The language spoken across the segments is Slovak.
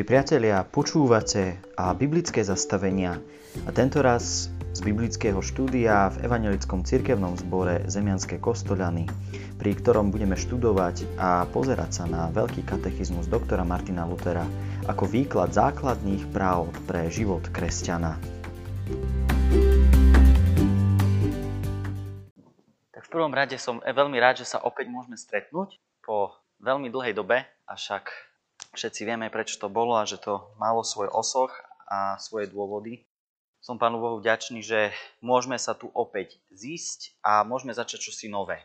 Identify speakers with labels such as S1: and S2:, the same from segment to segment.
S1: Milí priatelia, počúvate a biblické zastavenia a tento raz z biblického štúdia v Evangelickom cirkevnom zbore Zemianské kostolany, pri ktorom budeme študovať a pozerať sa na veľký katechizmus doktora Martina Lutera ako výklad základných práv pre život kresťana.
S2: Tak v prvom rade som veľmi rád, že sa opäť môžeme stretnúť po veľmi dlhej dobe, avšak Všetci vieme, prečo to bolo a že to malo svoj osoch a svoje dôvody. Som Pánu Bohu vďačný, že môžeme sa tu opäť zísť a môžeme začať čosi nové.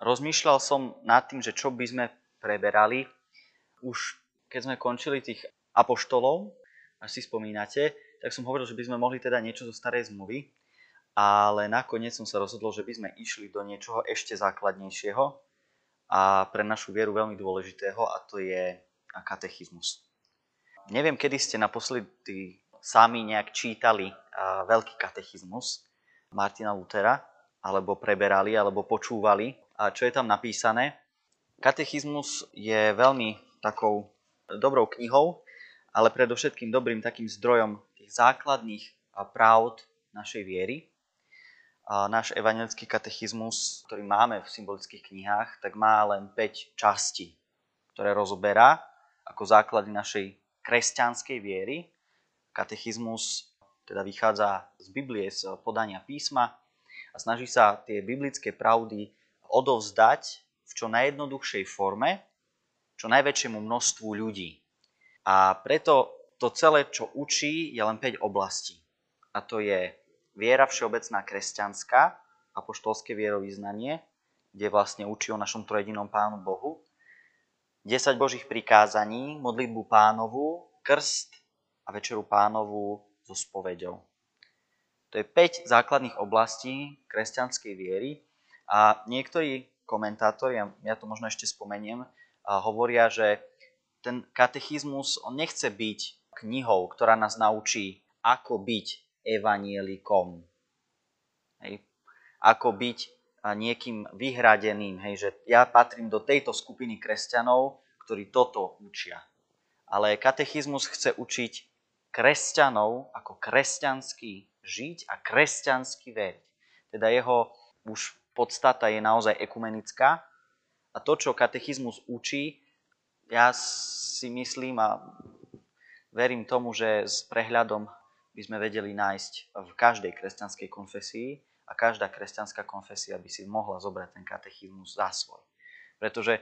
S2: Rozmýšľal som nad tým, že čo by sme preberali už keď sme končili tých apoštolov, až si spomínate, tak som hovoril, že by sme mohli teda niečo zo starej zmluvy, ale nakoniec som sa rozhodol, že by sme išli do niečoho ešte základnejšieho a pre našu vieru veľmi dôležitého a to je a katechizmus. Neviem, kedy ste naposledy sami nejak čítali veľký katechizmus Martina Lutera, alebo preberali, alebo počúvali. A čo je tam napísané? Katechizmus je veľmi takou dobrou knihou, ale predovšetkým dobrým takým zdrojom tých základných pravd našej viery. A náš evangelický katechizmus, ktorý máme v symbolických knihách, tak má len 5 častí, ktoré rozoberá ako základy našej kresťanskej viery. Katechizmus teda vychádza z Biblie, z podania písma a snaží sa tie biblické pravdy odovzdať v čo najjednoduchšej forme čo najväčšiemu množstvu ľudí. A preto to celé, čo učí, je len 5 oblastí. A to je viera všeobecná kresťanská, apoštolské vierovýznanie, kde vlastne učí o našom trojedinom Pánu Bohu. 10 Božích prikázaní, modlitbu pánovu, krst a večeru pánovu so spoveďou. To je 5 základných oblastí kresťanskej viery a niektorí komentátori, ja to možno ešte spomeniem, hovoria, že ten katechizmus on nechce byť knihou, ktorá nás naučí, ako byť evanielikom. Hej. Ako byť niekým vyhradeným, hej, že ja patrím do tejto skupiny kresťanov, ktorí toto učia. Ale katechizmus chce učiť kresťanov ako kresťanský žiť a kresťansky veriť. Teda jeho už podstata je naozaj ekumenická a to, čo katechizmus učí, ja si myslím a verím tomu, že s prehľadom by sme vedeli nájsť v každej kresťanskej konfesii a každá kresťanská konfesia by si mohla zobrať ten katechizmus za svoj. Pretože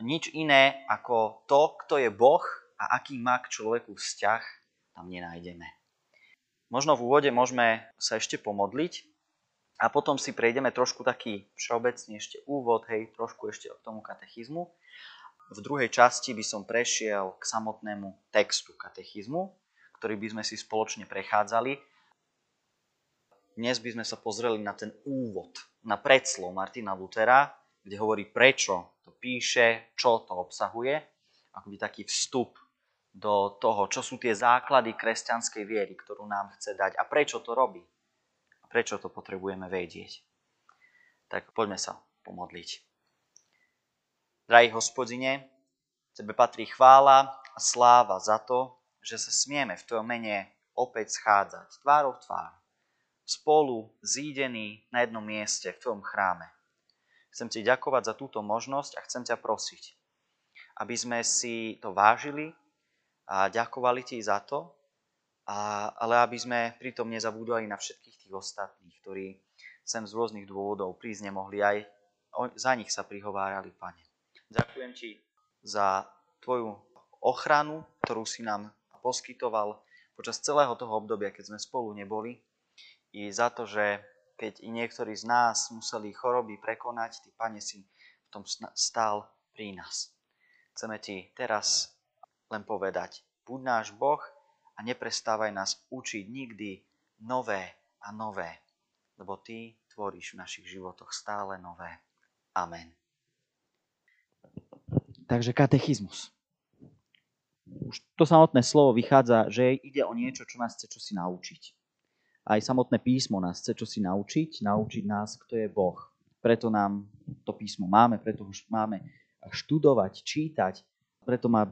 S2: nič iné ako to, kto je Boh a aký má k človeku vzťah, tam nenájdeme. Možno v úvode môžeme sa ešte pomodliť a potom si prejdeme trošku taký všeobecný ešte úvod, hej, trošku ešte k tomu katechizmu. V druhej časti by som prešiel k samotnému textu katechizmu, ktorý by sme si spoločne prechádzali dnes by sme sa pozreli na ten úvod, na predslov Martina Lutera, kde hovorí, prečo to píše, čo to obsahuje, akoby taký vstup do toho, čo sú tie základy kresťanskej viery, ktorú nám chce dať a prečo to robí. A prečo to potrebujeme vedieť. Tak poďme sa pomodliť. Drahý hospodine, Tebe patrí chvála a sláva za to, že sa smieme v Tvojom mene opäť schádzať tvárou v tvár spolu zídení na jednom mieste v Tvojom chráme. Chcem Ti ďakovať za túto možnosť a chcem ťa prosiť, aby sme si to vážili a ďakovali Ti za to, a, ale aby sme pritom nezabúdali na všetkých tých ostatných, ktorí sem z rôznych dôvodov prísť nemohli, aj za nich sa prihovárali, Pane. Ďakujem Ti za Tvoju ochranu, ktorú si nám poskytoval počas celého toho obdobia, keď sme spolu neboli i za to, že keď i niektorí z nás museli choroby prekonať, Ty, Pane, si v tom stál pri nás. Chceme Ti teraz len povedať, buď náš Boh a neprestávaj nás učiť nikdy nové a nové, lebo Ty tvoríš v našich životoch stále nové. Amen. Takže katechizmus. Už to samotné slovo vychádza, že ide o niečo, čo nás chce čosi naučiť. Aj samotné písmo nás chce čosi naučiť, naučiť nás, kto je Boh. Preto nám to písmo máme, preto ho máme študovať, čítať, preto má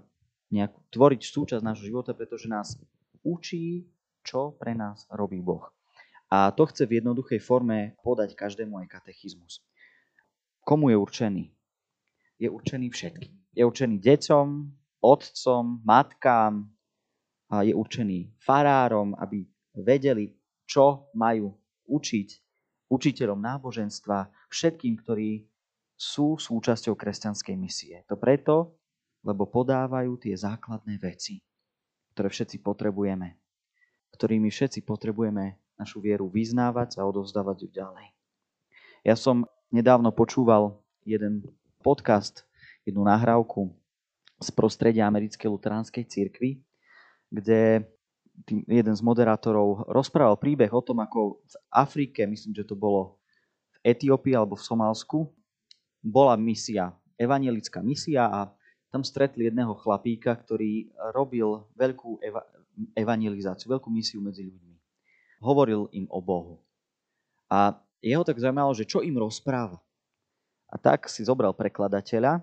S1: nejakú, tvoriť súčasť nášho života, pretože nás učí, čo pre nás robí Boh. A to chce v jednoduchej forme podať každému aj katechizmus. Komu je určený? Je určený všetkým. Je určený deťom, otcom, matkám, a je určený farárom, aby vedeli, čo majú učiť učiteľom náboženstva, všetkým, ktorí sú súčasťou kresťanskej misie. To preto, lebo podávajú tie základné veci, ktoré všetci potrebujeme, ktorými všetci potrebujeme našu vieru vyznávať a odovzdávať ju ďalej. Ja som nedávno počúval jeden podcast, jednu nahrávku z prostredia americkej luteránskej cirkvi, kde tým, jeden z moderátorov rozprával príbeh o tom, ako v Afrike, myslím, že to bolo v Etiópii alebo v Somálsku, bola misia, evanielická misia a tam stretli jedného chlapíka, ktorý robil veľkú eva- evangelizáciu, veľkú misiu medzi ľuďmi. Hovoril im o Bohu. A jeho tak zaujímalo, že čo im rozpráva. A tak si zobral prekladateľa,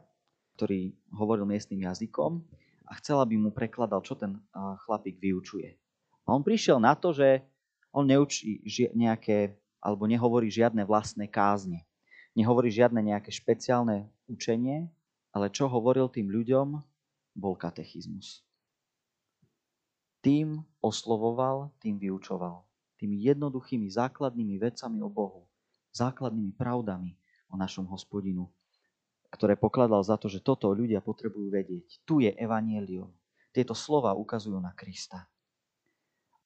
S1: ktorý hovoril miestnym jazykom a chcel, aby mu prekladal, čo ten chlapík vyučuje. A on prišiel na to, že on neučí nejaké, alebo nehovorí žiadne vlastné kázne. Nehovorí žiadne nejaké špeciálne učenie, ale čo hovoril tým ľuďom, bol katechizmus. Tým oslovoval, tým vyučoval. Tými jednoduchými základnými vecami o Bohu, základnými pravdami o našom hospodinu, ktoré pokladal za to, že toto ľudia potrebujú vedieť. Tu je evanielium. Tieto slova ukazujú na Krista.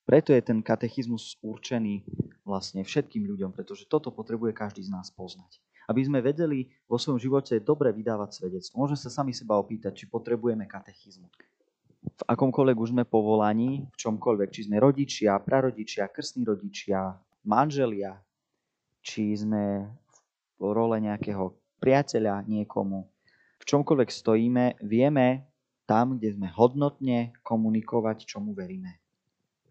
S1: Preto je ten katechizmus určený vlastne všetkým ľuďom, pretože toto potrebuje každý z nás poznať aby sme vedeli vo svojom živote dobre vydávať svedectvo. Môžeme sa sami seba opýtať, či potrebujeme katechizmu. V akomkoľvek už sme povolaní, v čomkoľvek, či sme rodičia, prarodičia, krstní rodičia, manželia, či sme v role nejakého priateľa niekomu, v čomkoľvek stojíme, vieme tam, kde sme hodnotne komunikovať, čomu veríme.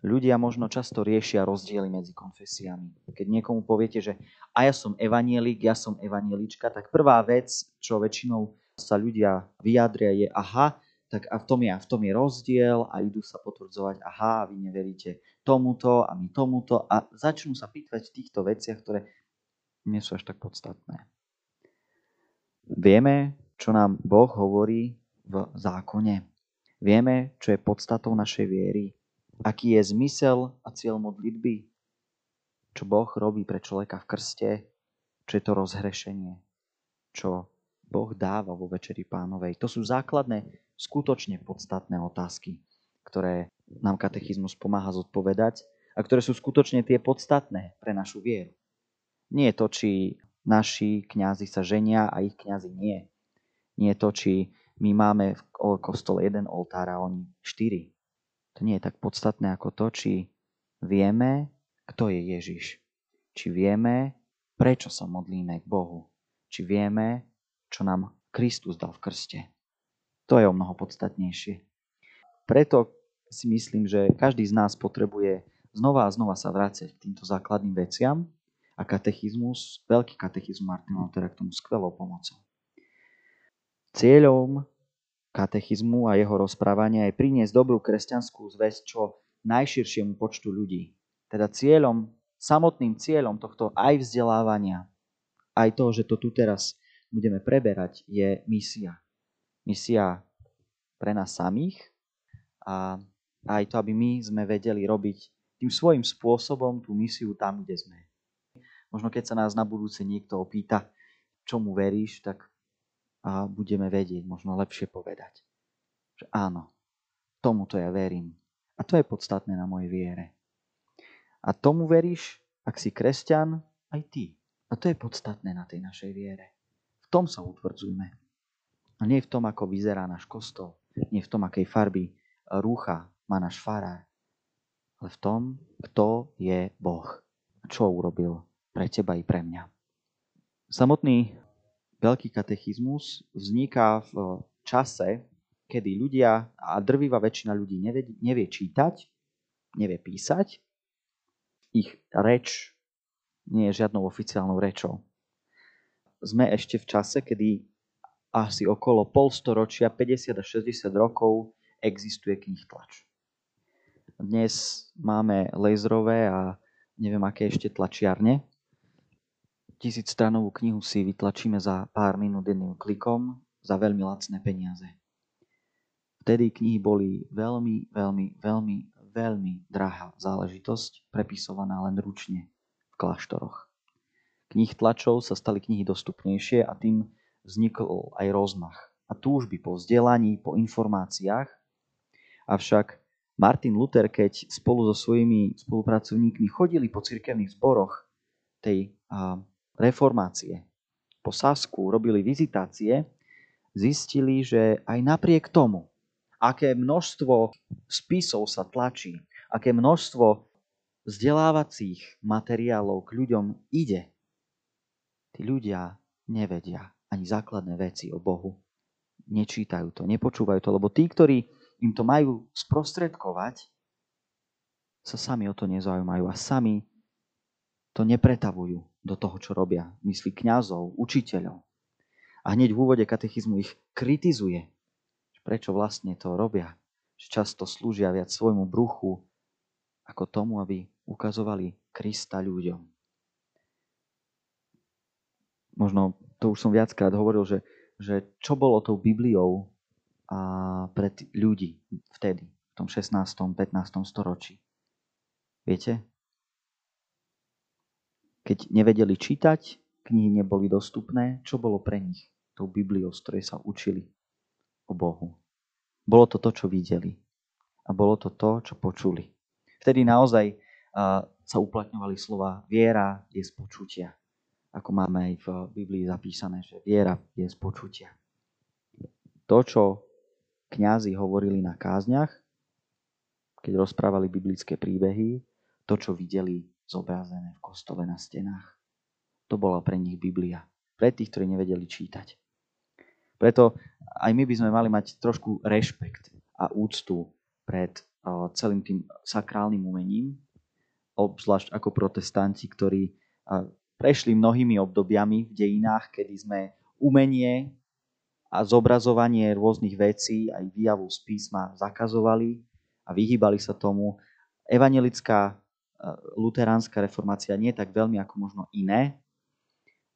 S1: Ľudia možno často riešia rozdiely medzi konfesiami. Keď niekomu poviete, že a ja som evanielik, ja som evanielička, tak prvá vec, čo väčšinou sa ľudia vyjadria je aha, tak a v tom je, v tom je rozdiel a idú sa potvrdzovať, aha, vy neveríte tomuto a my tomuto a začnú sa pýtať v týchto veciach, ktoré nie sú až tak podstatné. Vieme, čo nám Boh hovorí v zákone. Vieme, čo je podstatou našej viery aký je zmysel a cieľ modlitby, čo Boh robí pre človeka v krste, čo je to rozhrešenie, čo Boh dáva vo Večeri pánovej. To sú základné, skutočne podstatné otázky, ktoré nám katechizmus pomáha zodpovedať a ktoré sú skutočne tie podstatné pre našu vieru. Nie je to, či naši kňazi sa ženia a ich kňazi nie. Nie je to, či my máme v kostole jeden oltár a oni štyri. To nie je tak podstatné ako to, či vieme, kto je Ježiš. Či vieme, prečo sa modlíme k Bohu. Či vieme, čo nám Kristus dal v krste. To je o mnoho podstatnejšie. Preto si myslím, že každý z nás potrebuje znova a znova sa vrácať k týmto základným veciam a katechizmus, veľký katechizmus Martina Lutera k tomu skvelou pomocou. Cieľom katechizmu a jeho rozprávania je priniesť dobrú kresťanskú zväzť čo najširšiemu počtu ľudí. Teda cieľom, samotným cieľom tohto aj vzdelávania, aj toho, že to tu teraz budeme preberať, je misia. Misia pre nás samých a aj to, aby my sme vedeli robiť tým svojim spôsobom tú misiu tam, kde sme. Možno keď sa nás na budúce niekto opýta, čomu veríš, tak a budeme vedieť možno lepšie povedať, že áno, tomuto ja verím. A to je podstatné na mojej viere. A tomu veríš, ak si kresťan, aj ty. A to je podstatné na tej našej viere. V tom sa utvrdzujme. A nie v tom, ako vyzerá náš kostol. Nie v tom, akej farby rúcha má náš farár. Ale v tom, kto je Boh. A čo urobil pre teba i pre mňa. Samotný veľký katechizmus vzniká v čase, kedy ľudia, a drvivá väčšina ľudí nevie, nevie čítať, nevie písať, ich reč nie je žiadnou oficiálnou rečou. Sme ešte v čase, kedy asi okolo pol storočia, 50 až 60 rokov, existuje knih tlač. Dnes máme laserové a neviem aké ešte tlačiarne. Tisíc stranovú knihu si vytlačíme za pár minút jedným klikom za veľmi lacné peniaze. Vtedy knihy boli veľmi, veľmi, veľmi, veľmi drahá záležitosť, prepisovaná len ručne v kláštoroch. Knih tlačov sa stali knihy dostupnejšie a tým vznikol aj rozmach a túžby po vzdelaní, po informáciách. Avšak Martin Luther, keď spolu so svojimi spolupracovníkmi chodili po cirkevných zboroch tej a, reformácie, po Sasku robili vizitácie, zistili, že aj napriek tomu, aké množstvo spisov sa tlačí, aké množstvo vzdelávacích materiálov k ľuďom ide, tí ľudia nevedia ani základné veci o Bohu. Nečítajú to, nepočúvajú to, lebo tí, ktorí im to majú sprostredkovať, sa sami o to nezaujímajú a sami to nepretavujú do toho, čo robia. Myslí kňazov, učiteľov. A hneď v úvode katechizmu ich kritizuje, prečo vlastne to robia. Že často slúžia viac svojmu bruchu ako tomu, aby ukazovali Krista ľuďom. Možno to už som viackrát hovoril, že, že čo bolo tou Bibliou a pre t- ľudí vtedy, v tom 16. 15. storočí. Viete? Keď nevedeli čítať, knihy neboli dostupné, čo bolo pre nich tou Bibliou, z ktorej sa učili o Bohu. Bolo to to, čo videli. A bolo to to, čo počuli. Vtedy naozaj uh, sa uplatňovali slova viera je z počutia. Ako máme aj v Biblii zapísané, že viera je z počutia. To, čo kňazi hovorili na kázniach, keď rozprávali biblické príbehy, to, čo videli zobrazené v kostole na stenách. To bola pre nich Biblia. Pre tých, ktorí nevedeli čítať. Preto aj my by sme mali mať trošku rešpekt a úctu pred celým tým sakrálnym umením, obzvlášť ako protestanti, ktorí prešli mnohými obdobiami v dejinách, kedy sme umenie a zobrazovanie rôznych vecí, aj výjavu z písma zakazovali a vyhýbali sa tomu. Evangelická e, luteránska reformácia nie tak veľmi ako možno iné,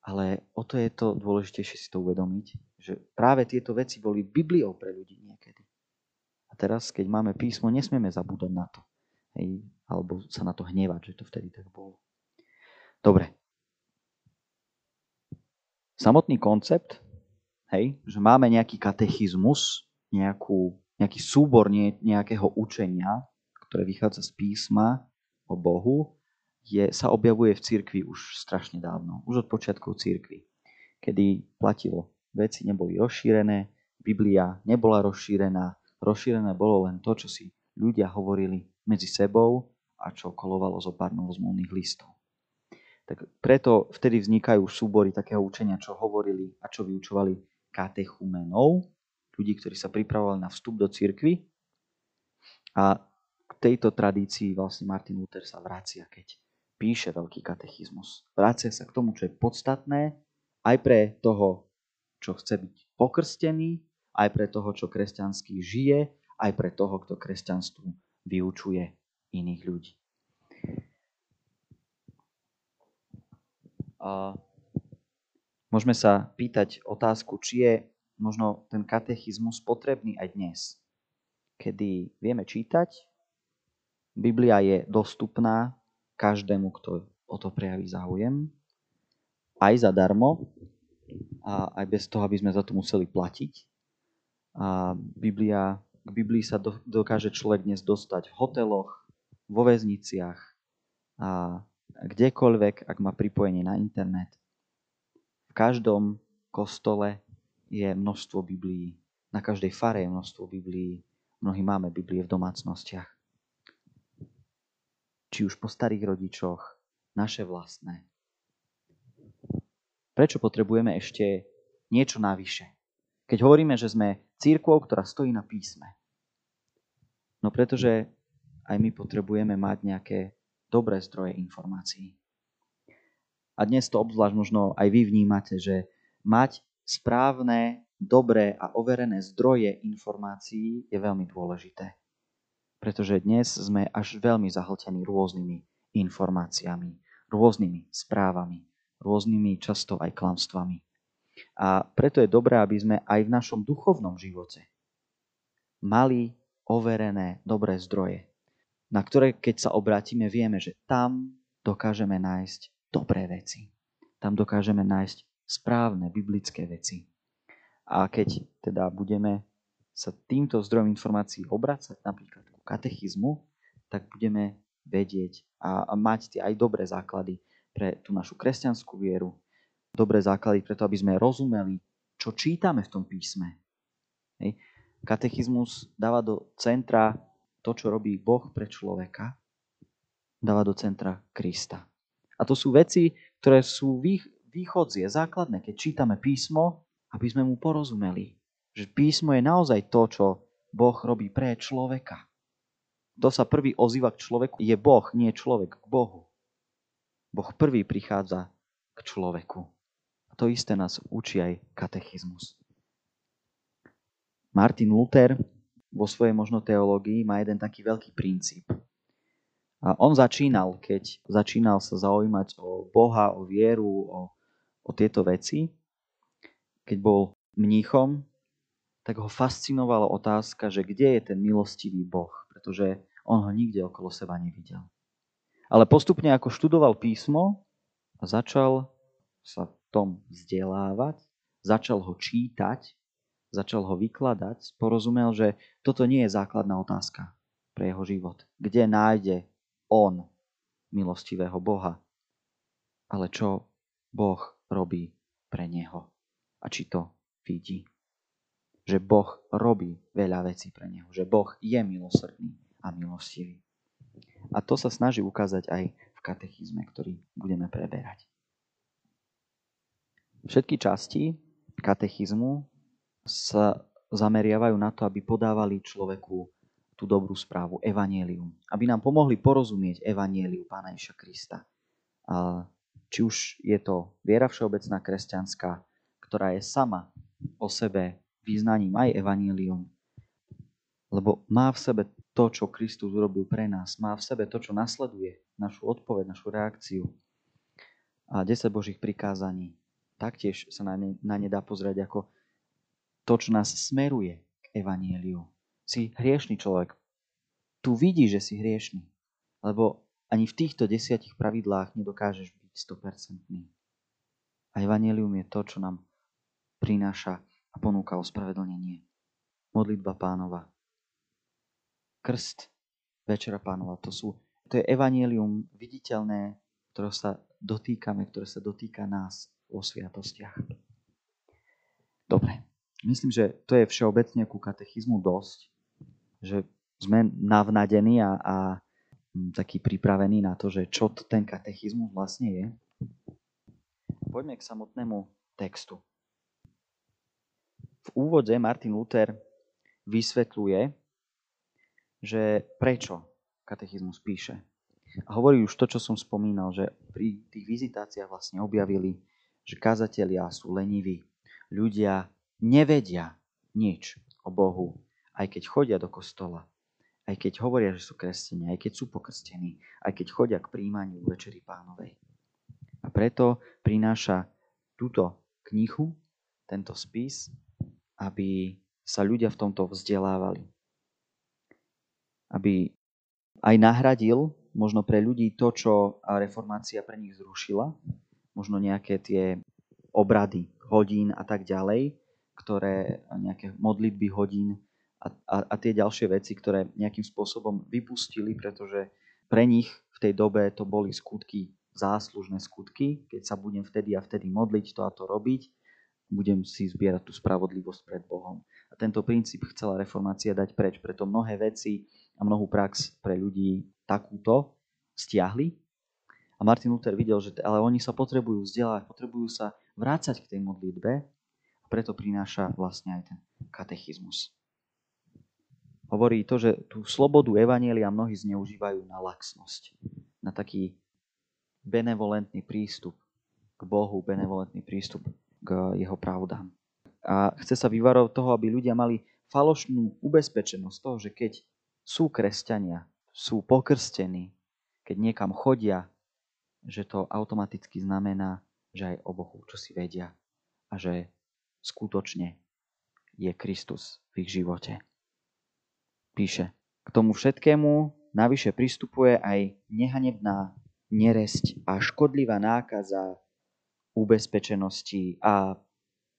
S1: ale o to je to dôležitejšie si to uvedomiť, že práve tieto veci boli Bibliou pre ľudí niekedy. A teraz, keď máme písmo, nesmieme zabúdať na to. Hej, alebo sa na to hnevať, že to vtedy tak bolo. Dobre. Samotný koncept Hej? Že máme nejaký katechizmus, nejakú, nejaký súbor nie, nejakého učenia, ktoré vychádza z písma o Bohu, je, sa objavuje v cirkvi už strašne dávno, už od počiatkov cirkvi, kedy platilo, veci neboli rozšírené, Biblia nebola rozšírená, rozšírené bolo len to, čo si ľudia hovorili medzi sebou a čo kolovalo zo pár novozmluvných listov. Tak preto vtedy vznikajú súbory takého učenia, čo hovorili a čo vyučovali katechumenov, ľudí, ktorí sa pripravovali na vstup do cirkvy. A tejto tradícii vlastne Martin Luther sa vracia, keď píše veľký katechizmus. Vracia sa k tomu, čo je podstatné aj pre toho, čo chce byť pokrstený, aj pre toho, čo kresťanský žije, aj pre toho, kto kresťanstvu vyučuje iných ľudí. A Môžeme sa pýtať otázku, či je možno ten katechizmus potrebný aj dnes, kedy vieme čítať, Biblia je dostupná každému, kto o to prejaví záujem, aj zadarmo a aj bez toho, aby sme za to museli platiť. A Biblia, k Biblii sa do, dokáže človek dnes dostať v hoteloch, vo väzniciach a kdekoľvek, ak má pripojenie na internet každom kostole je množstvo Biblií. Na každej fare je množstvo Biblií. Mnohí máme Biblie v domácnostiach. Či už po starých rodičoch, naše vlastné. Prečo potrebujeme ešte niečo navyše? Keď hovoríme, že sme církvou, ktorá stojí na písme. No pretože aj my potrebujeme mať nejaké dobré zdroje informácií. A dnes to obzvlášť možno aj vy vnímate, že mať správne dobré a overené zdroje informácií je veľmi dôležité. Pretože dnes sme až veľmi zahltení rôznymi informáciami, rôznymi správami, rôznymi často aj klamstvami. A preto je dobré, aby sme aj v našom duchovnom živote mali overené dobré zdroje, na ktoré keď sa obrátime, vieme, že tam dokážeme nájsť dobré veci. Tam dokážeme nájsť správne biblické veci. A keď teda budeme sa týmto zdrojom informácií obracať napríklad katechizmu, tak budeme vedieť a, mať tie aj dobré základy pre tú našu kresťanskú vieru, dobré základy preto, aby sme rozumeli, čo čítame v tom písme. Hej. Katechizmus dáva do centra to, čo robí Boh pre človeka, dáva do centra Krista. A to sú veci, ktoré sú východzie, základné, keď čítame písmo, aby sme mu porozumeli. Že písmo je naozaj to, čo Boh robí pre človeka. Kto sa prvý ozýva k človeku, je Boh, nie človek k Bohu. Boh prvý prichádza k človeku. A to isté nás učí aj katechizmus. Martin Luther vo svojej možno teológii má jeden taký veľký princíp. A on začínal, keď začínal sa zaujímať o Boha, o vieru, o, o tieto veci, keď bol mníchom, tak ho fascinovala otázka, že kde je ten milostivý Boh, pretože on ho nikde okolo seba nevidel. Ale postupne, ako študoval písmo začal sa v tom vzdelávať, začal ho čítať, začal ho vykladať, porozumel, že toto nie je základná otázka pre jeho život. Kde nájde on milostivého Boha, ale čo Boh robí pre neho a či to vidí. Že Boh robí veľa vecí pre neho. Že Boh je milosrdný a milostivý. A to sa snaží ukázať aj v katechizme, ktorý budeme preberať. Všetky časti katechizmu sa zameriavajú na to, aby podávali človeku tú dobrú správu, evanielium. Aby nám pomohli porozumieť evanieliu Pána Ježa Krista. A či už je to viera všeobecná kresťanská, ktorá je sama o sebe význaním aj evanílium, lebo má v sebe to, čo Kristus urobil pre nás, má v sebe to, čo nasleduje, našu odpoveď, našu reakciu a 10 Božích prikázaní. Taktiež sa na ne, na ne dá pozrieť ako to, čo nás smeruje k evaníliu. Si hriešný človek. Tu vidí, že si hriešný. Lebo ani v týchto desiatich pravidlách nedokážeš byť 100%. A evanílium je to, čo nám prináša a ponúka ospravedlnenie. Modlitba pánova. Krst Večera pánova. To, sú, to je evanielium viditeľné, ktoré sa dotýkame, ktoré sa dotýka nás vo sviatostiach. Dobre. Myslím, že to je všeobecne ku katechizmu dosť, že sme navnadení a, a taký pripravený na to, že čo ten katechizmus vlastne je. Poďme k samotnému textu. V úvode Martin Luther vysvetľuje, že prečo katechizmus píše. A hovorí už to, čo som spomínal, že pri tých vizitáciách vlastne objavili, že kazatelia sú leniví. Ľudia nevedia nič o Bohu, aj keď chodia do kostola, aj keď hovoria, že sú kresťania, aj keď sú pokrstení, aj keď chodia k príjmaniu Večeri pánovej. A preto prináša túto knihu, tento spis, aby sa ľudia v tomto vzdelávali. Aby aj nahradil možno pre ľudí to, čo reformácia pre nich zrušila, možno nejaké tie obrady hodín a tak ďalej, ktoré nejaké modlitby hodín a, a, a tie ďalšie veci, ktoré nejakým spôsobom vypustili, pretože pre nich v tej dobe to boli skutky, záslužné skutky, keď sa budem vtedy a vtedy modliť, to a to robiť, budem si zbierať tú spravodlivosť pred Bohom. A tento princíp chcela reformácia dať preč, preto mnohé veci a mnohú prax pre ľudí takúto stiahli. A Martin Luther videl, že ale oni sa potrebujú vzdelávať, potrebujú sa vrácať k tej modlitbe a preto prináša vlastne aj ten katechizmus. Hovorí to, že tú slobodu Evanielia mnohí zneužívajú na laxnosť, na taký benevolentný prístup k Bohu, benevolentný prístup k jeho pravdám. A chce sa vyvarovať toho, aby ľudia mali falošnú ubezpečenosť toho, že keď sú kresťania, sú pokrstení, keď niekam chodia, že to automaticky znamená, že aj o Bohu čo si vedia a že skutočne je Kristus v ich živote. Píše, k tomu všetkému navyše pristupuje aj nehanebná neresť a škodlivá nákaza ubezpečenosti a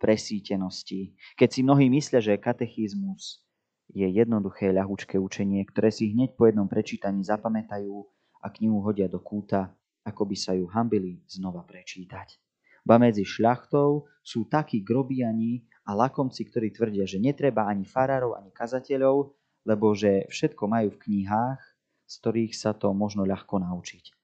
S1: presítenosti. Keď si mnohí myslia, že katechizmus je jednoduché, ľahúčké učenie, ktoré si hneď po jednom prečítaní zapamätajú a knihu hodia do kúta, ako by sa ju hambili znova prečítať. Ba medzi šľachtou sú takí grobiani a lakomci, ktorí tvrdia, že netreba ani farárov, ani kazateľov, lebo že všetko majú v knihách, z ktorých sa to možno ľahko naučiť.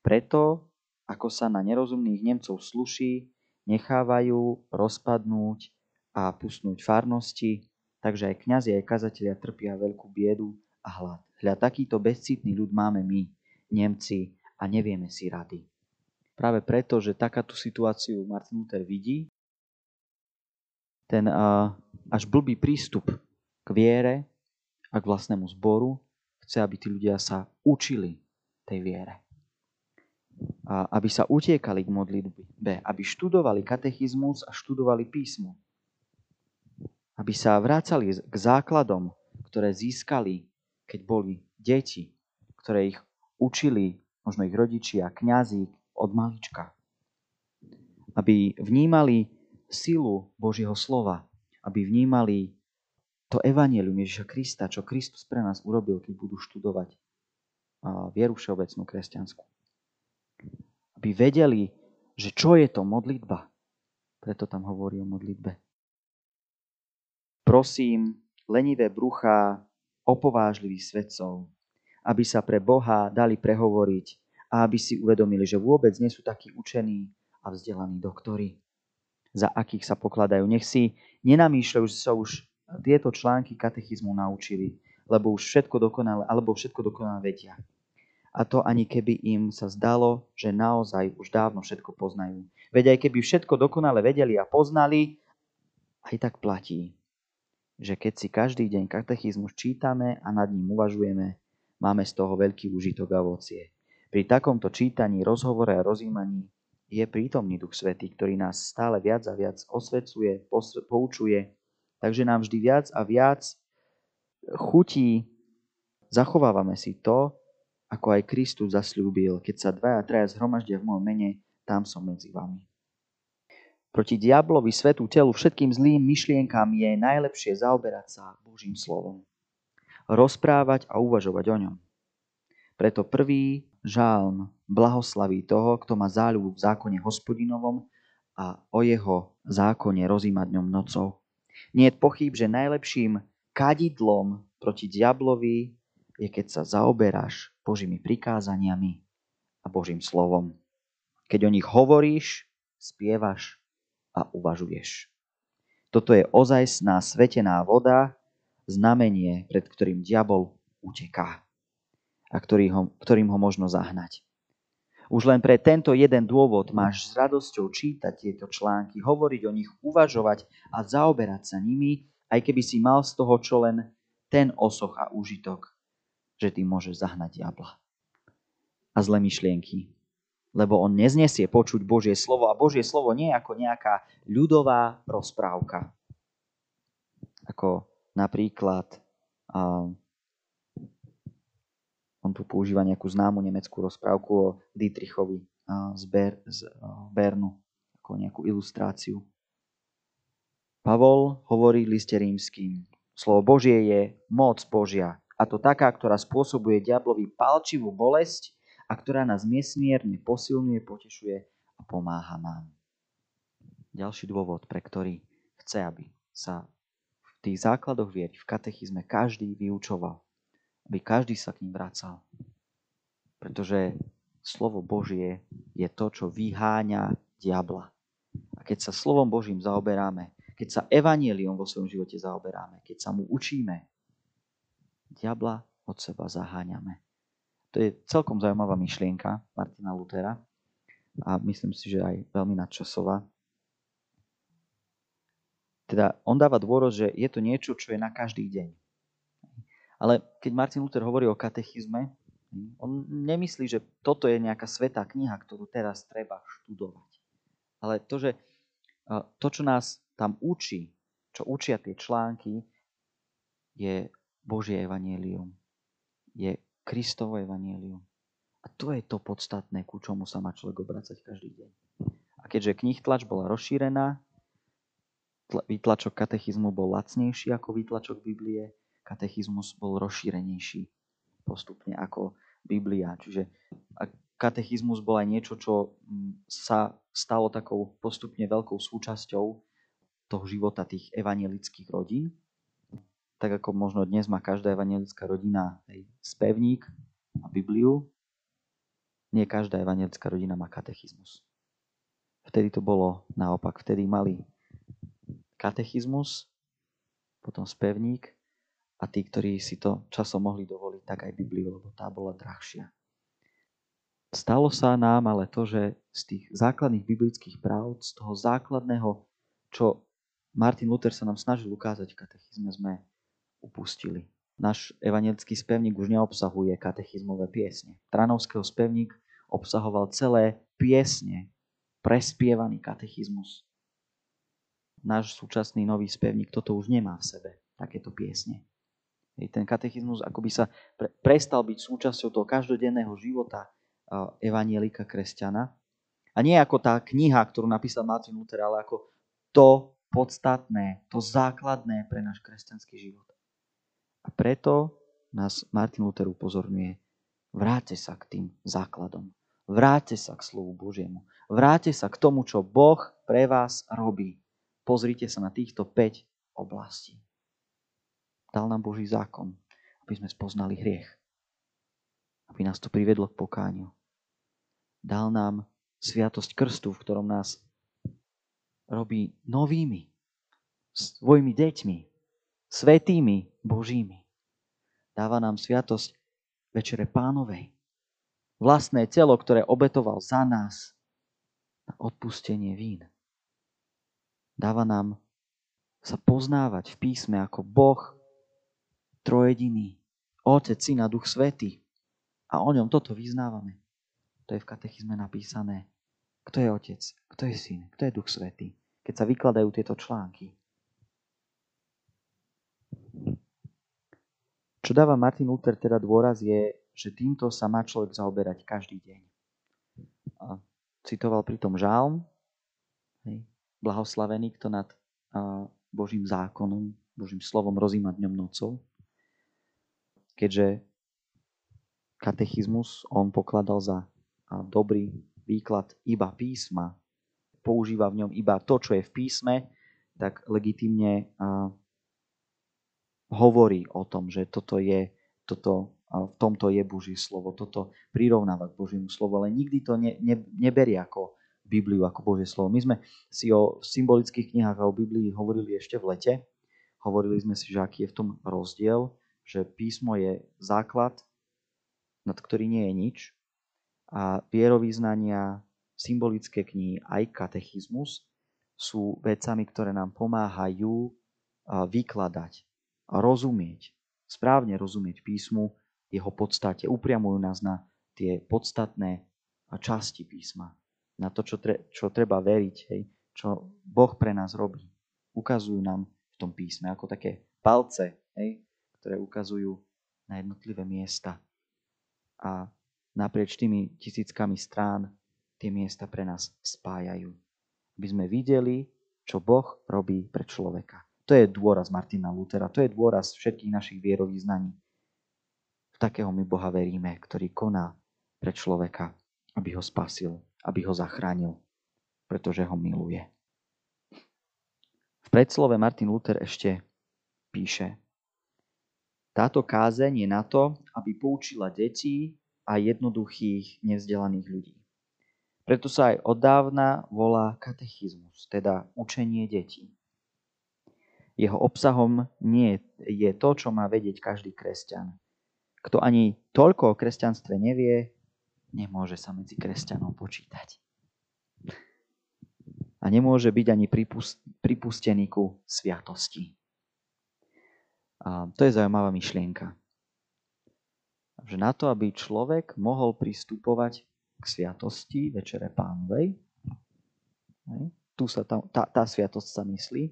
S1: Preto, ako sa na nerozumných Nemcov sluší, nechávajú rozpadnúť a pusnúť farnosti, takže aj kňazi, aj kazatelia trpia veľkú biedu a hlad. Hľa takýto bezcitný ľud máme my, Nemci, a nevieme si rady. Práve preto, že takáto situáciu Martin Luther vidí, ten až blbý prístup k viere a k vlastnému zboru chce, aby tí ľudia sa učili tej viere a aby sa utiekali k modlitbe, aby študovali katechizmus a študovali písmo. Aby sa vrácali k základom, ktoré získali, keď boli deti, ktoré ich učili, možno ich rodičia, kňazi od malička. Aby vnímali silu Božieho slova, aby vnímali to evanelium Ježiša Krista, čo Kristus pre nás urobil, keď budú študovať vieru všeobecnú kresťanskú aby vedeli, že čo je to modlitba. Preto tam hovorí o modlitbe. Prosím, lenivé bruchá, opovážlivých svedcov, aby sa pre Boha dali prehovoriť a aby si uvedomili, že vôbec nie sú takí učení a vzdelaní doktori, za akých sa pokladajú. Nech si nenamýšľajú, že sa už tieto články katechizmu naučili, lebo už všetko dokonale, alebo všetko dokonale vedia a to ani keby im sa zdalo, že naozaj už dávno všetko poznajú. Veď aj keby všetko dokonale vedeli a poznali, aj tak platí, že keď si každý deň katechizmus čítame a nad ním uvažujeme, máme z toho veľký užitok a ovocie. Pri takomto čítaní, rozhovore a rozímaní je prítomný Duch Svetý, ktorý nás stále viac a viac osvecuje, poučuje, takže nám vždy viac a viac chutí, zachovávame si to, ako aj Kristus zasľúbil, keď sa dvaja traja zhromaždia v mojom mene, tam som medzi vami. Proti diablovi, svetu, telu, všetkým zlým myšlienkám je najlepšie zaoberať sa Božím slovom. Rozprávať a uvažovať o ňom. Preto prvý žálm blahoslaví toho, kto má záľubu v zákone hospodinovom a o jeho zákone rozímať ňom nocou. Nie je pochyb, že najlepším kadidlom proti diablovi je, keď sa zaoberáš Božími prikázaniami a Božím slovom. Keď o nich hovoríš, spievaš a uvažuješ. Toto je ozajstná svetená voda, znamenie, pred ktorým diabol uteká a ktorý ho, ktorým ho možno zahnať. Už len pre tento jeden dôvod máš s radosťou čítať tieto články, hovoriť o nich, uvažovať a zaoberať sa nimi, aj keby si mal z toho čo len ten osoch a úžitok, že ty môžeš zahnať diabla a zlé myšlienky. Lebo on neznesie počuť Božie slovo a Božie slovo nie je ako nejaká ľudová rozprávka. Ako napríklad uh, on tu používa nejakú známu nemeckú rozprávku o Dietrichovi uh, z, Ber, z uh, Bernu, ako nejakú ilustráciu. Pavol hovorí liste rímským. Slovo Božie je moc Božia a to taká, ktorá spôsobuje diablovi palčivú bolesť a ktorá nás nesmierne posilňuje, potešuje a pomáha nám. Ďalší dôvod, pre ktorý chce, aby sa v tých základoch viery, v katechizme každý vyučoval, aby každý sa k ním vracal. Pretože slovo Božie je to, čo vyháňa diabla. A keď sa slovom Božím zaoberáme, keď sa evanieliom vo svojom živote zaoberáme, keď sa mu učíme, diabla od seba zaháňame. To je celkom zaujímavá myšlienka Martina Lutera a myslím si, že aj veľmi nadčasová. Teda on dáva dôraz, že je to niečo, čo je na každý deň. Ale keď Martin Luther hovorí o katechizme, on nemyslí, že toto je nejaká svetá kniha, ktorú teraz treba študovať. Ale to, že to, čo nás tam učí, čo učia tie články, je Božie evanielium. Je Kristovo evanielium. A to je to podstatné, ku čomu sa má človek obracať každý deň. A keďže knih tlač bola rozšírená, výtlačok katechizmu bol lacnejší ako výtlačok Biblie, katechizmus bol rozšírenejší postupne ako Biblia. Čiže katechizmus bol aj niečo, čo mm, sa stalo takou postupne veľkou súčasťou toho života tých evanielických rodín. Tak ako možno dnes má každá evanielická rodina aj spevník a Bibliu, nie každá evanielická rodina má katechizmus. Vtedy to bolo naopak. Vtedy mali katechizmus, potom spevník a tí, ktorí si to časom mohli dovoliť, tak aj Bibliu, lebo tá bola drahšia. Stalo sa nám ale to, že z tých základných biblických práv, z toho základného, čo Martin Luther sa nám snažil ukázať v katechizme, sme upustili. Náš evangelický spevník už neobsahuje katechizmové piesne. Tranovského spevník obsahoval celé piesne, prespievaný katechizmus. Náš súčasný nový spevník toto už nemá v sebe, takéto piesne. Ten katechizmus akoby sa pre, prestal byť súčasťou toho každodenného života evanielika kresťana. A nie ako tá kniha, ktorú napísal Martin Luther, ale ako to podstatné, to základné pre náš kresťanský život. A preto nás Martin Luther upozorňuje, vráte sa k tým základom. Vráte sa k slovu Božiemu. Vráte sa k tomu, čo Boh pre vás robí. Pozrite sa na týchto 5 oblastí. Dal nám Boží zákon, aby sme spoznali hriech. Aby nás to privedlo k pokániu. Dal nám sviatosť krstu, v ktorom nás robí novými, svojimi deťmi, svetými Božími. Dáva nám sviatosť Večere Pánovej. Vlastné telo, ktoré obetoval za nás na odpustenie vín. Dáva nám sa poznávať v písme ako Boh trojediný, Otec, Syn a Duch Svetý. A o ňom toto vyznávame. To je v katechizme napísané. Kto je Otec? Kto je Syn? Kto je Duch Svetý? Keď sa vykladajú tieto články. Čo dáva Martin Luther teda dôraz je, že týmto sa má človek zaoberať každý deň. A citoval pritom žálm, hej, blahoslavený, kto nad Božím zákonom, Božím slovom rozíma dňom nocou keďže katechizmus on pokladal za dobrý výklad iba písma, používa v ňom iba to, čo je v písme, tak legitimne hovorí o tom, že toto je, toto, v tomto je Božie slovo, toto prirovnáva k Božiemu slovu, ale nikdy to ne, ne, neberie ako Bibliu, ako Božie slovo. My sme si o symbolických knihách a o Biblii hovorili ešte v lete. Hovorili sme si, že aký je v tom rozdiel že písmo je základ, nad ktorý nie je nič a vierovýznania, symbolické knihy, aj katechizmus sú vecami, ktoré nám pomáhajú vykladať, rozumieť, správne rozumieť písmu, jeho podstate, upriamujú nás na tie podstatné časti písma, na to, čo, tre, čo treba veriť, hej, čo Boh pre nás robí. Ukazujú nám v tom písme ako také palce, hej, ktoré ukazujú na jednotlivé miesta. A naprieč tými tisíckami strán tie miesta pre nás spájajú. Aby sme videli, čo Boh robí pre človeka. To je dôraz Martina Lutera, to je dôraz všetkých našich vierovýznaní. V takého my Boha veríme, ktorý koná pre človeka, aby ho spasil, aby ho zachránil, pretože ho miluje. V predslove Martin Luther ešte píše, táto kázeň je na to, aby poučila deti a jednoduchých, nevzdelaných ľudí. Preto sa aj od dávna volá katechizmus, teda učenie detí. Jeho obsahom nie je to, čo má vedieť každý kresťan. Kto ani toľko o kresťanstve nevie, nemôže sa medzi kresťanov počítať. A nemôže byť ani pripustený ku sviatosti. A to je zaujímavá myšlienka. Že na to, aby človek mohol pristupovať k sviatosti Večere Pánovej, tu sa tá, tá, tá sviatosť sa myslí,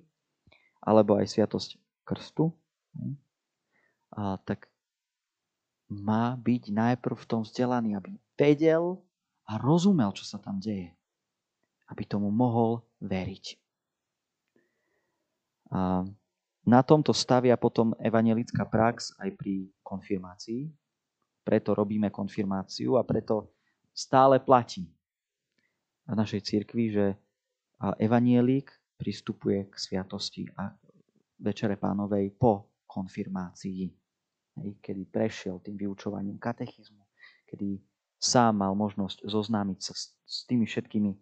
S1: alebo aj sviatosť krstu, a tak má byť najprv v tom vzdelaný, aby vedel a rozumel, čo sa tam deje. Aby tomu mohol veriť. A na tomto stavia potom evangelická prax aj pri konfirmácii. Preto robíme konfirmáciu a preto stále platí v našej cirkvi, že evanielik pristupuje k sviatosti a Večere pánovej po konfirmácii kedy prešiel tým vyučovaním katechizmu, kedy sám mal možnosť zoznámiť sa s, tými všetkými,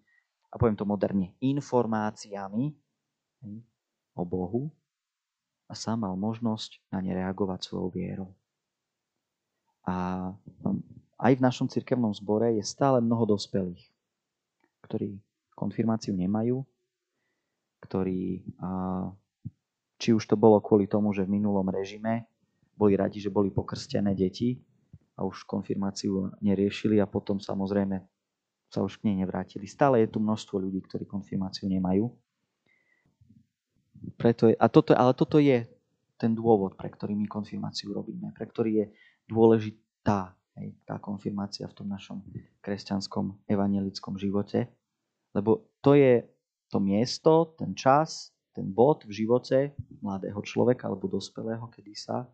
S1: a poviem to moderne, informáciami o Bohu a sám mal možnosť na ne reagovať svojou vierou. A aj v našom cirkevnom zbore je stále mnoho dospelých, ktorí konfirmáciu nemajú, ktorí, či už to bolo kvôli tomu, že v minulom režime boli radi, že boli pokrstené deti a už konfirmáciu neriešili a potom samozrejme sa už k nej nevrátili. Stále je tu množstvo ľudí, ktorí konfirmáciu nemajú. Preto je, a toto, ale toto je ten dôvod, pre ktorý my konfirmáciu robíme, pre ktorý je dôležitá hej, tá konfirmácia v tom našom kresťanskom evangelickom živote. Lebo to je to miesto, ten čas, ten bod v živote mladého človeka alebo dospelého, kedy sa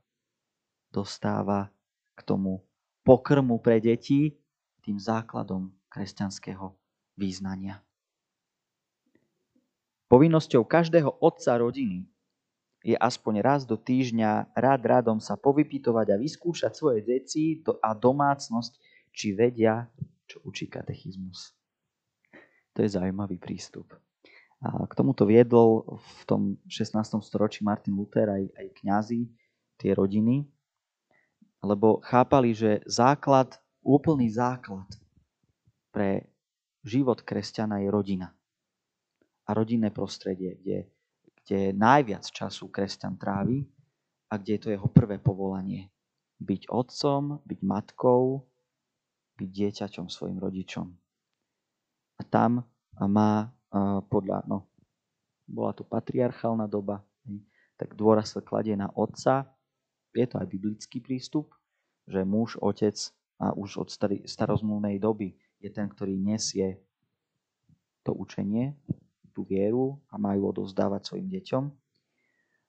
S1: dostáva k tomu pokrmu pre deti, tým základom kresťanského význania. Povinnosťou každého otca rodiny je aspoň raz do týždňa rád radom sa povypitovať a vyskúšať svoje deti a domácnosť, či vedia, čo učí katechizmus. To je zaujímavý prístup. A k tomuto viedol v tom 16. storočí Martin Luther aj, aj kňazi, tie rodiny, lebo chápali, že základ, úplný základ pre život kresťana je rodina. A rodinné prostredie, kde, kde najviac času kresťan trávi a kde je to jeho prvé povolanie. Byť otcom, byť matkou, byť dieťaťom svojim rodičom. A tam má podľa, no, bola to patriarchálna doba, tak dôraz sa kladie na otca, je to aj biblický prístup, že muž, otec a už od starozmluvnej doby je ten, ktorý nesie to učenie, tú vieru a majú odozdávať svojim deťom,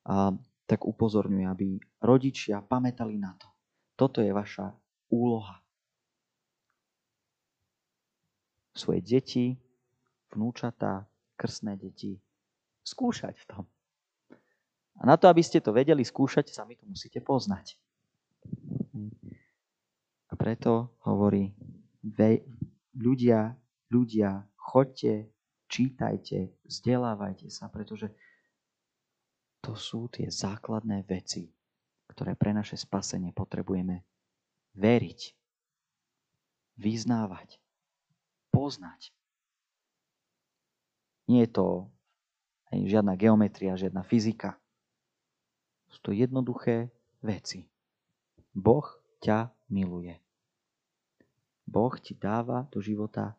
S1: a tak upozorňuje, aby rodičia pamätali na to. Toto je vaša úloha. Svoje deti, vnúčatá, krsné deti, skúšať v tom. A na to, aby ste to vedeli skúšať, sami to musíte poznať. A preto hovorí, ľudia, ľudia, chodte, čítajte, vzdelávajte sa, pretože to sú tie základné veci, ktoré pre naše spasenie potrebujeme veriť, vyznávať, poznať. Nie je to žiadna geometria, žiadna fyzika. Sú to jednoduché veci. Boh ťa miluje. Boh ti dáva do života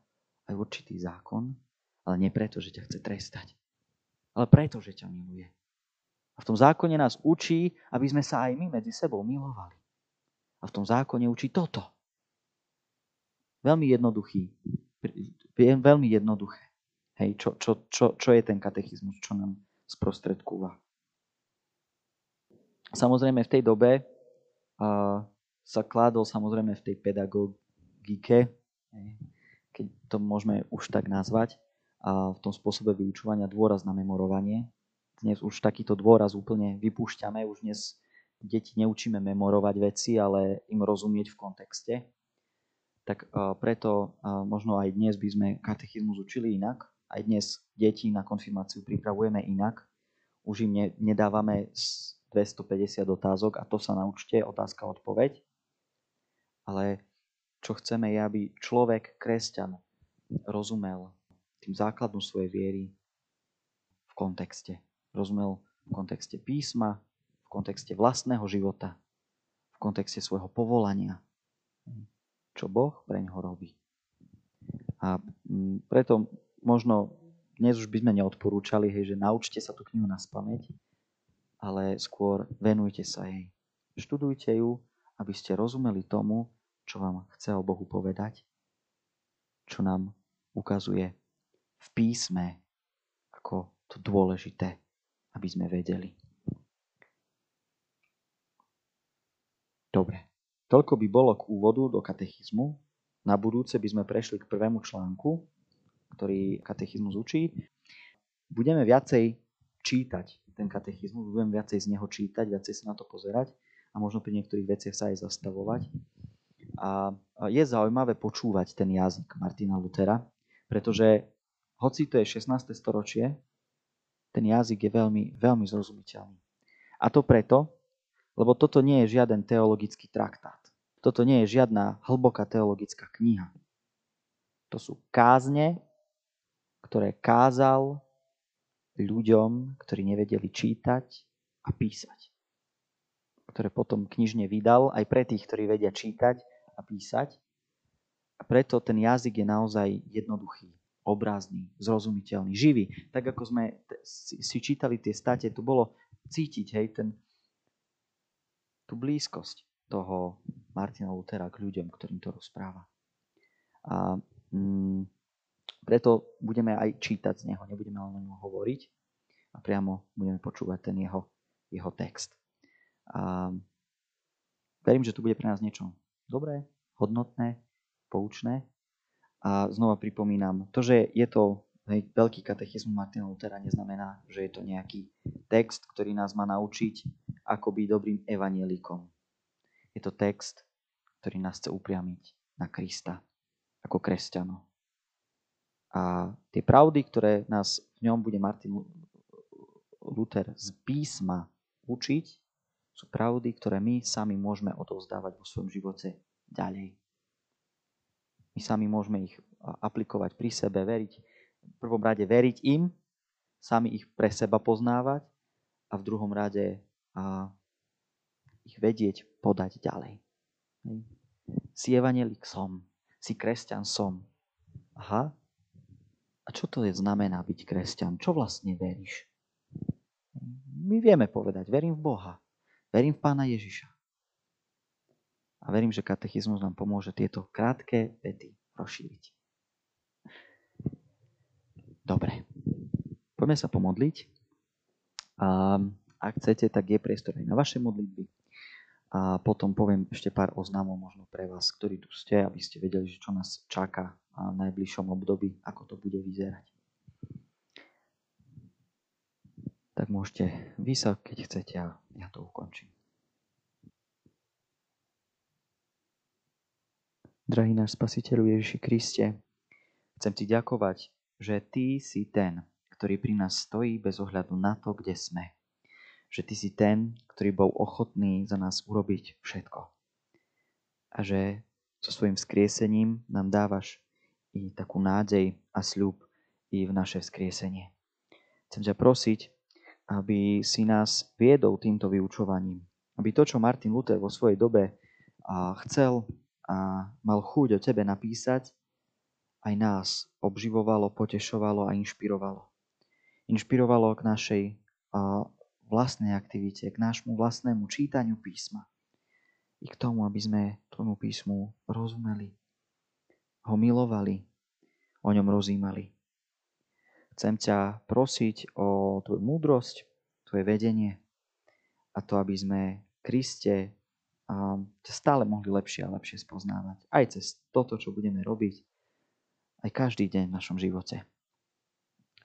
S1: aj určitý zákon, ale nie preto, že ťa chce trestať, ale preto, že ťa miluje. A v tom zákone nás učí, aby sme sa aj my medzi sebou milovali. A v tom zákone učí toto. Veľmi jednoduchý. Veľmi jednoduché. Hej, čo, čo, čo, čo je ten katechizmus, čo nám sprostredkúva. Samozrejme v tej dobe uh, sa kládol samozrejme v tej pedagogike, keď to môžeme už tak nazvať, a v tom spôsobe vyučovania dôraz na memorovanie. Dnes už takýto dôraz úplne vypúšťame, už dnes deti neučíme memorovať veci, ale im rozumieť v kontexte. Tak preto možno aj dnes by sme katechizmus učili inak. Aj dnes deti na konfirmáciu pripravujeme inak. Už im nedávame 250 otázok a to sa naučte, otázka, odpoveď. Ale čo chceme je, aby človek, kresťan, rozumel tým základom svojej viery, v kontexte. Rozumel v kontexte písma, v kontexte vlastného života, v kontexte svojho povolania. Čo Boh pre ňoho robí. A preto možno dnes už by sme neodporúčali, hej, že naučte sa tú knihu na spameť, ale skôr venujte sa jej. Študujte ju, aby ste rozumeli tomu, čo vám chce o Bohu povedať, čo nám ukazuje v písme ako to dôležité, aby sme vedeli. Dobre, toľko by bolo k úvodu do katechizmu. Na budúce by sme prešli k prvému článku, ktorý katechizmus učí. Budeme viacej čítať ten katechizmus, budeme viacej z neho čítať, viacej sa na to pozerať a možno pri niektorých veciach sa aj zastavovať. A je zaujímavé počúvať ten jazyk Martina Lutera, pretože hoci to je 16. storočie, ten jazyk je veľmi, veľmi zrozumiteľný. A to preto, lebo toto nie je žiaden teologický traktát. Toto nie je žiadna hlboká teologická kniha. To sú kázne, ktoré kázal ľuďom, ktorí nevedeli čítať a písať. Ktoré potom knižne vydal aj pre tých, ktorí vedia čítať a písať. A preto ten jazyk je naozaj jednoduchý obrazný, zrozumiteľný, živý. Tak ako sme si čítali tie state, tu bolo cítiť hej, ten, tú blízkosť toho Martina Lutera k ľuďom, ktorým to rozpráva. A mm, preto budeme aj čítať z neho, nebudeme len o ňom hovoriť a priamo budeme počúvať ten jeho, jeho text. A verím, že tu bude pre nás niečo dobré, hodnotné, poučné a znova pripomínam, to, že je to hej, veľký katechizmus Martina Lutera, neznamená, že je to nejaký text, ktorý nás má naučiť, ako byť dobrým evanielikom. Je to text, ktorý nás chce upriamiť na Krista ako kresťanov. A tie pravdy, ktoré nás v ňom bude Martin Luther z písma učiť, sú pravdy, ktoré my sami môžeme odovzdávať vo svojom živote ďalej. My sami môžeme ich aplikovať pri sebe, veriť. V prvom rade veriť im, sami ich pre seba poznávať a v druhom rade a ich vedieť podať ďalej. Si evanelik som, si kresťan som. Aha, a čo to je znamená byť kresťan? Čo vlastne veríš? My vieme povedať, verím v Boha, verím v Pána Ježiša. A verím, že katechizmus nám pomôže tieto krátke vety rozšíriť. Dobre, poďme sa pomodliť. A ak chcete, tak je priestor aj na vaše modlitby. A potom poviem ešte pár oznamov možno pre vás, ktorí tu ste, aby ste vedeli, čo nás čaká v najbližšom období, ako to bude vyzerať. Tak môžete vy sa, keď chcete, a ja to ukončím. Drahý náš Spasiteľu Ježiši Kriste, chcem Ti ďakovať, že Ty si ten, ktorý pri nás stojí bez ohľadu na to, kde sme. Že Ty si ten, ktorý bol ochotný za nás urobiť všetko. A že so svojím skriesením nám dávaš i takú nádej a sľub i v naše vzkriesenie. Chcem ťa prosiť, aby si nás viedol týmto vyučovaním. Aby to, čo Martin Luther vo svojej dobe chcel a mal chuť o tebe napísať, aj nás obživovalo, potešovalo a inšpirovalo. Inšpirovalo k našej vlastnej aktivite, k nášmu vlastnému čítaniu písma. I k tomu, aby sme tomu písmu rozumeli, ho milovali, o ňom rozímali. Chcem ťa prosiť o tvoju múdrosť, tvoje vedenie a to, aby sme Kriste a stále mohli lepšie a lepšie spoznávať. Aj cez toto, čo budeme robiť, aj každý deň v našom živote.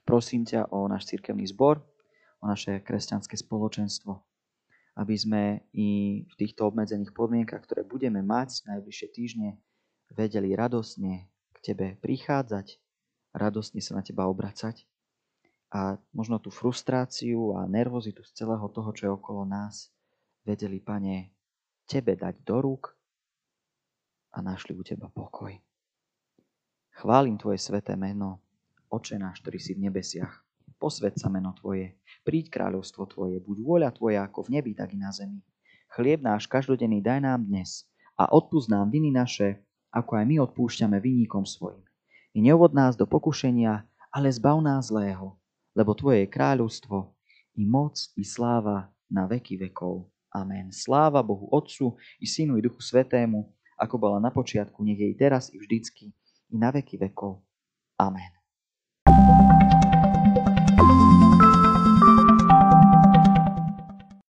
S1: Prosím ťa o náš cirkevný zbor, o naše kresťanské spoločenstvo, aby sme i v týchto obmedzených podmienkach, ktoré budeme mať najbližšie týždne, vedeli radosne k Tebe prichádzať, radosne sa na Teba obracať a možno tú frustráciu a nervozitu z celého toho, čo je okolo nás, vedeli, Pane, tebe dať do rúk a našli u teba pokoj. Chválim tvoje sveté meno, Oče náš, ktorý si v nebesiach. posved sa meno Tvoje, príď kráľovstvo Tvoje, buď vôľa Tvoja ako v nebi, tak i na zemi. Chlieb náš každodenný daj nám dnes a odpúsť nám viny naše, ako aj my odpúšťame vinníkom svojim. I neuvod nás do pokušenia, ale zbav nás zlého, lebo Tvoje je kráľovstvo, i moc, i sláva na veky vekov. Amen. Sláva Bohu Otcu, i Synu, i Duchu Svetému, ako bola na počiatku, nech jej teraz i vždycky, i na veky vekov. Amen.